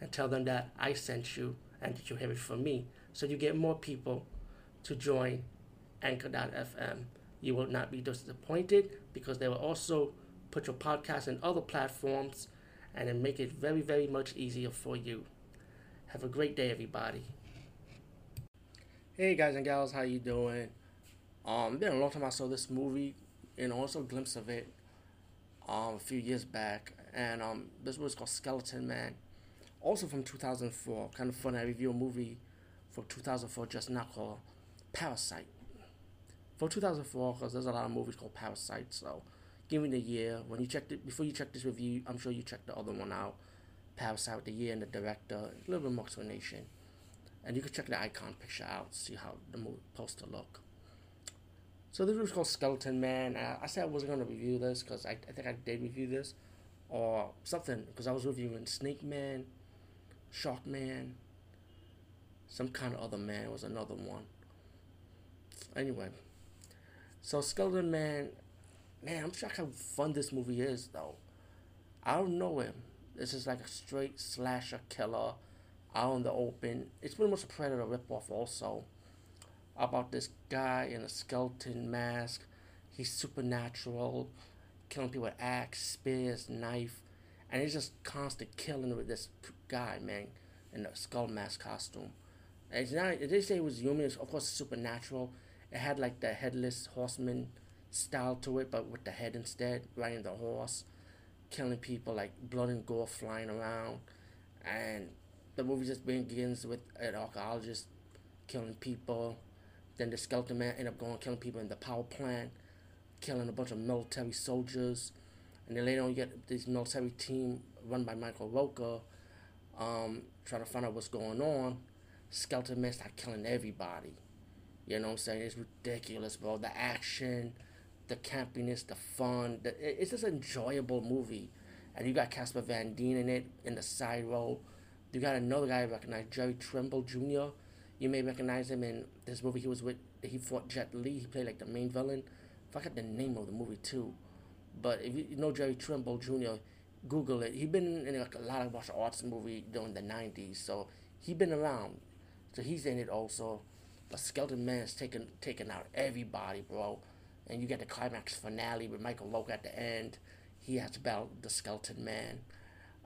and tell them that I sent you and that you have it from me. So you get more people to join Anchor.fm. You will not be disappointed because they will also put your podcast in other platforms and then make it very, very much easier for you. Have a great day, everybody. Hey guys and gals, how you doing? Um, been a long time I saw this movie and also a glimpse of it um, a few years back, and um, this was called Skeleton Man, also from 2004. Kind of fun. I review a movie for 2004 just now called Parasite. For 2004, because there's a lot of movies called Parasite. So, give me the year when you checked it before you check this review. I'm sure you checked the other one out. Parasite the year and the director, a little bit more explanation, and you can check the icon picture out, see how the movie poster look. So this was called Skeleton Man. I, I said I wasn't gonna review this because I, I think I did review this or something because I was reviewing Snake Man, Shark Man, some kind of other man was another one. Anyway, so Skeleton Man, man, I'm shocked how fun this movie is though. I don't know him. This is like a straight slasher killer out in the open. It's pretty much a Predator ripoff also about this guy in a skeleton mask. He's supernatural, killing people with axe, spears, knife, and it's just constant killing with this guy, man, in a skull mask costume. And it's not. They say it was human. It's, of course, supernatural. It had like the headless horseman style to it, but with the head instead, riding the horse, killing people like blood and gore flying around, and the movie just begins with an archaeologist killing people then the skeleton man ended up going killing people in the power plant, killing a bunch of military soldiers. And then later on, you get this military team run by Michael Rooker, um, trying to find out what's going on. Skeleton Man start killing everybody. You know what I'm saying? It's ridiculous, bro. The action, the campiness, the fun. The, it's just an enjoyable movie. And you got Casper Van Dien in it in the side role. You got another guy I recognize, Jerry Trimble Jr. You may recognize him in this movie he was with. He fought Jet Li. He played like the main villain. I forgot the name of the movie too. But if you know Jerry Trimble Jr., Google it. He been in like a lot of martial arts movie during the '90s, so he been around. So he's in it also. But Skeleton Man is taking taking out everybody, bro. And you get the climax finale with Michael Rooker at the end. He has to battle the Skeleton Man.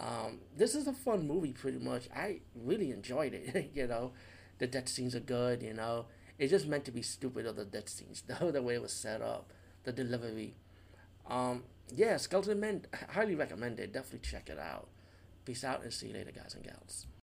Um, this is a fun movie, pretty much. I really enjoyed it. you know, the death scenes are good, you know. It's just meant to be stupid of the death scenes, the way it was set up, the delivery. Um, yeah, Skeleton Men, highly recommend it. Definitely check it out. Peace out and see you later, guys and gals.